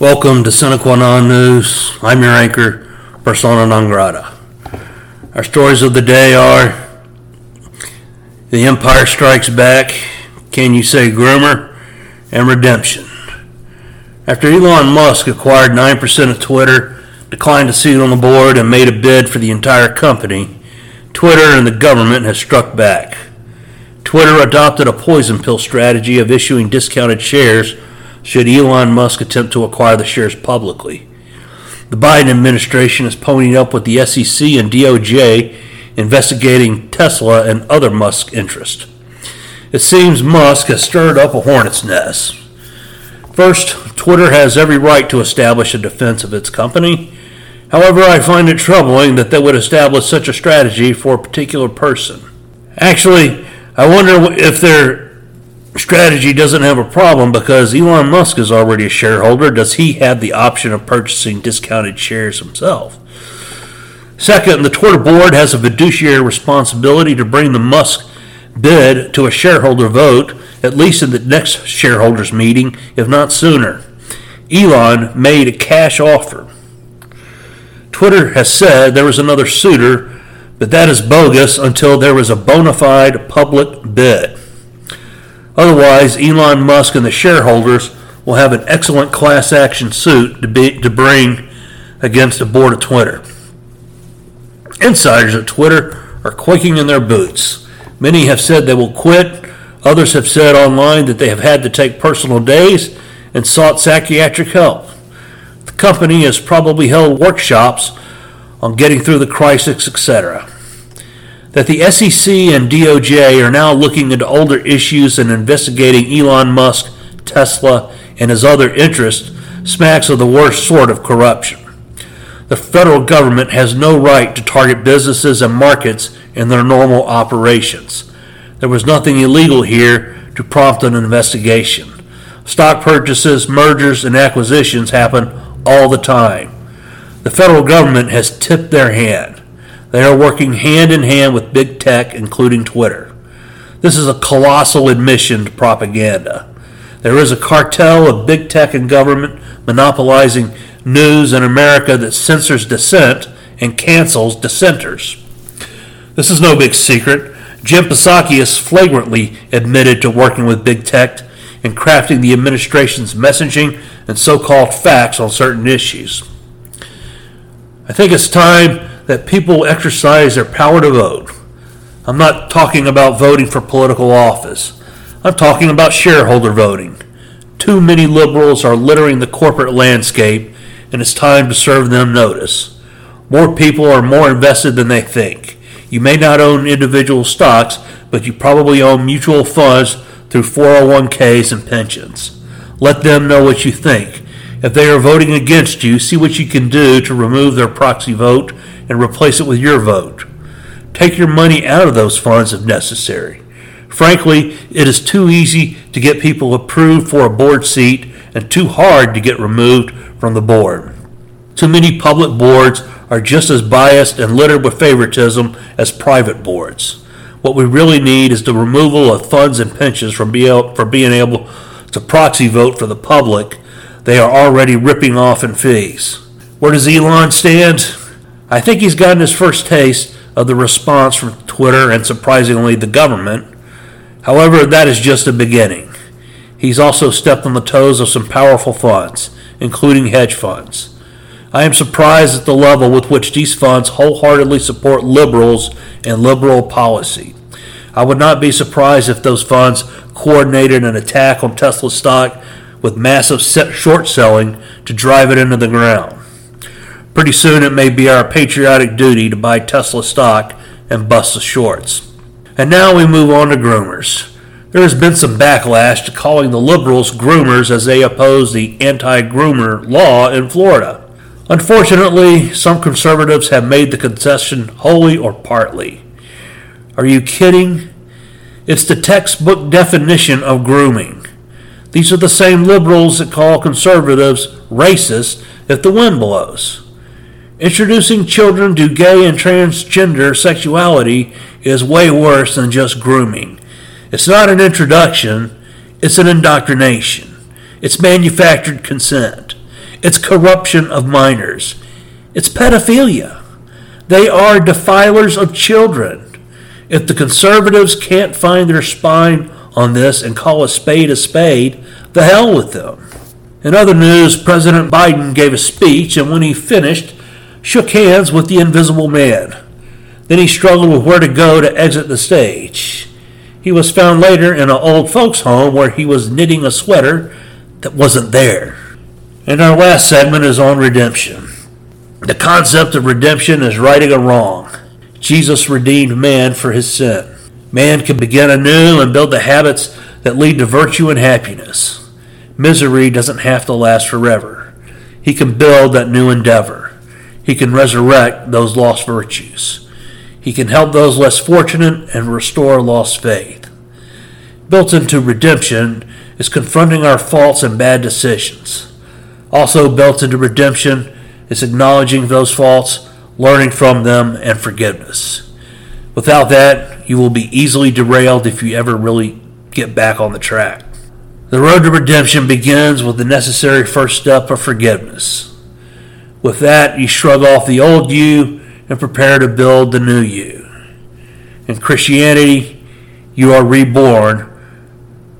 Welcome to Sine Qua Non News. I'm your anchor, Persona Non Grata. Our stories of the day are The Empire Strikes Back, Can You Say Groomer, and Redemption. After Elon Musk acquired 9% of Twitter, declined a seat on the board, and made a bid for the entire company, Twitter and the government has struck back. Twitter adopted a poison pill strategy of issuing discounted shares should Elon Musk attempt to acquire the shares publicly. The Biden administration is ponying up with the SEC and DOJ investigating Tesla and other Musk interests. It seems Musk has stirred up a hornet's nest. First, Twitter has every right to establish a defense of its company. However, I find it troubling that they would establish such a strategy for a particular person. Actually, I wonder if their strategy doesn't have a problem because Elon Musk is already a shareholder. Does he have the option of purchasing discounted shares himself? Second, the Twitter board has a fiduciary responsibility to bring the Musk bid to a shareholder vote, at least in the next shareholders meeting, if not sooner. Elon made a cash offer. Twitter has said there was another suitor, but that is bogus until there was a bona fide public bid. Otherwise, Elon Musk and the shareholders will have an excellent class action suit to, be, to bring against the board of Twitter. Insiders at Twitter are quaking in their boots. Many have said they will quit. Others have said online that they have had to take personal days and sought psychiatric help. The company has probably held workshops on getting through the crisis, etc. That the SEC and DOJ are now looking into older issues and investigating Elon Musk, Tesla, and his other interests smacks of the worst sort of corruption. The federal government has no right to target businesses and markets in their normal operations. There was nothing illegal here to prompt an investigation. Stock purchases, mergers, and acquisitions happen all the time. The federal government has tipped their hand. They are working hand in hand with big tech, including Twitter. This is a colossal admission to propaganda. There is a cartel of big tech and government monopolizing news in America that censors dissent and cancels dissenters. This is no big secret. Jen Psaki has flagrantly admitted to working with big tech in crafting the administration's messaging and so called facts on certain issues. I think it's time that people exercise their power to vote. I'm not talking about voting for political office, I'm talking about shareholder voting. Too many liberals are littering the corporate landscape, and it's time to serve them notice. More people are more invested than they think. You may not own individual stocks, but you probably own mutual funds through 401ks and pensions. Let them know what you think. If they are voting against you, see what you can do to remove their proxy vote and replace it with your vote. Take your money out of those funds if necessary. Frankly, it is too easy to get people approved for a board seat and too hard to get removed from the board. Too many public boards are just as biased and littered with favoritism as private boards. What we really need is the removal of funds and pensions from being able to proxy vote for the public they are already ripping off in fees. Where does Elon stand? I think he's gotten his first taste of the response from Twitter and surprisingly the government. However, that is just the beginning. He's also stepped on the toes of some powerful funds, including hedge funds. I am surprised at the level with which these funds wholeheartedly support liberals and liberal policy. I would not be surprised if those funds coordinated an attack on Tesla stock with massive short selling to drive it into the ground. Pretty soon it may be our patriotic duty to buy Tesla stock and bust the shorts. And now we move on to groomers. There has been some backlash to calling the liberals groomers as they oppose the anti groomer law in Florida. Unfortunately, some conservatives have made the concession wholly or partly. Are you kidding? It's the textbook definition of grooming. These are the same liberals that call conservatives racist if the wind blows. Introducing children to gay and transgender sexuality is way worse than just grooming. It's not an introduction, it's an indoctrination. It's manufactured consent. It's corruption of minors. It's pedophilia. They are defilers of children. If the conservatives can't find their spine on this and call a spade a spade, the hell with them. In other news, President Biden gave a speech and when he finished, shook hands with the invisible man. Then he struggled with where to go to exit the stage. He was found later in an old folks' home where he was knitting a sweater that wasn't there. And our last segment is on redemption. The concept of redemption is righting a wrong. Jesus redeemed man for his sin. Man can begin anew and build the habits that lead to virtue and happiness. Misery doesn't have to last forever. He can build that new endeavor. He can resurrect those lost virtues. He can help those less fortunate and restore lost faith. Built into redemption is confronting our faults and bad decisions. Also built into redemption is acknowledging those faults, learning from them, and forgiveness. Without that, you will be easily derailed if you ever really get back on the track. The road to redemption begins with the necessary first step of forgiveness. With that, you shrug off the old you and prepare to build the new you. In Christianity, you are reborn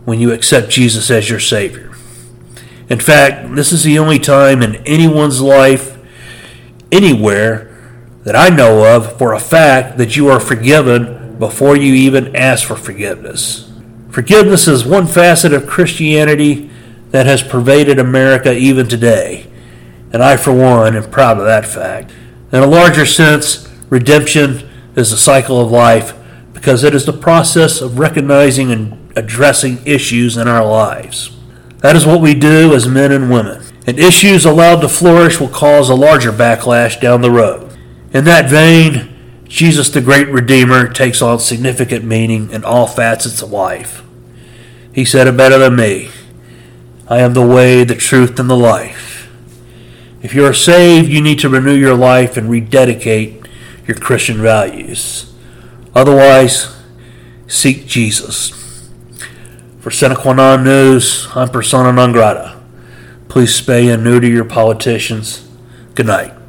when you accept Jesus as your Savior. In fact, this is the only time in anyone's life, anywhere, that I know of for a fact that you are forgiven before you even ask for forgiveness. Forgiveness is one facet of Christianity that has pervaded America even today, and I, for one, am proud of that fact. In a larger sense, redemption is a cycle of life because it is the process of recognizing and addressing issues in our lives. That is what we do as men and women. And issues allowed to flourish will cause a larger backlash down the road. In that vein, Jesus the great Redeemer takes on significant meaning in all facets of life. He said it better than me I am the way, the truth, and the life. If you are saved, you need to renew your life and rededicate your Christian values. Otherwise, seek Jesus. For Sine Qua Non News, I'm persona non grata. Please spay and neuter your politicians. Good night.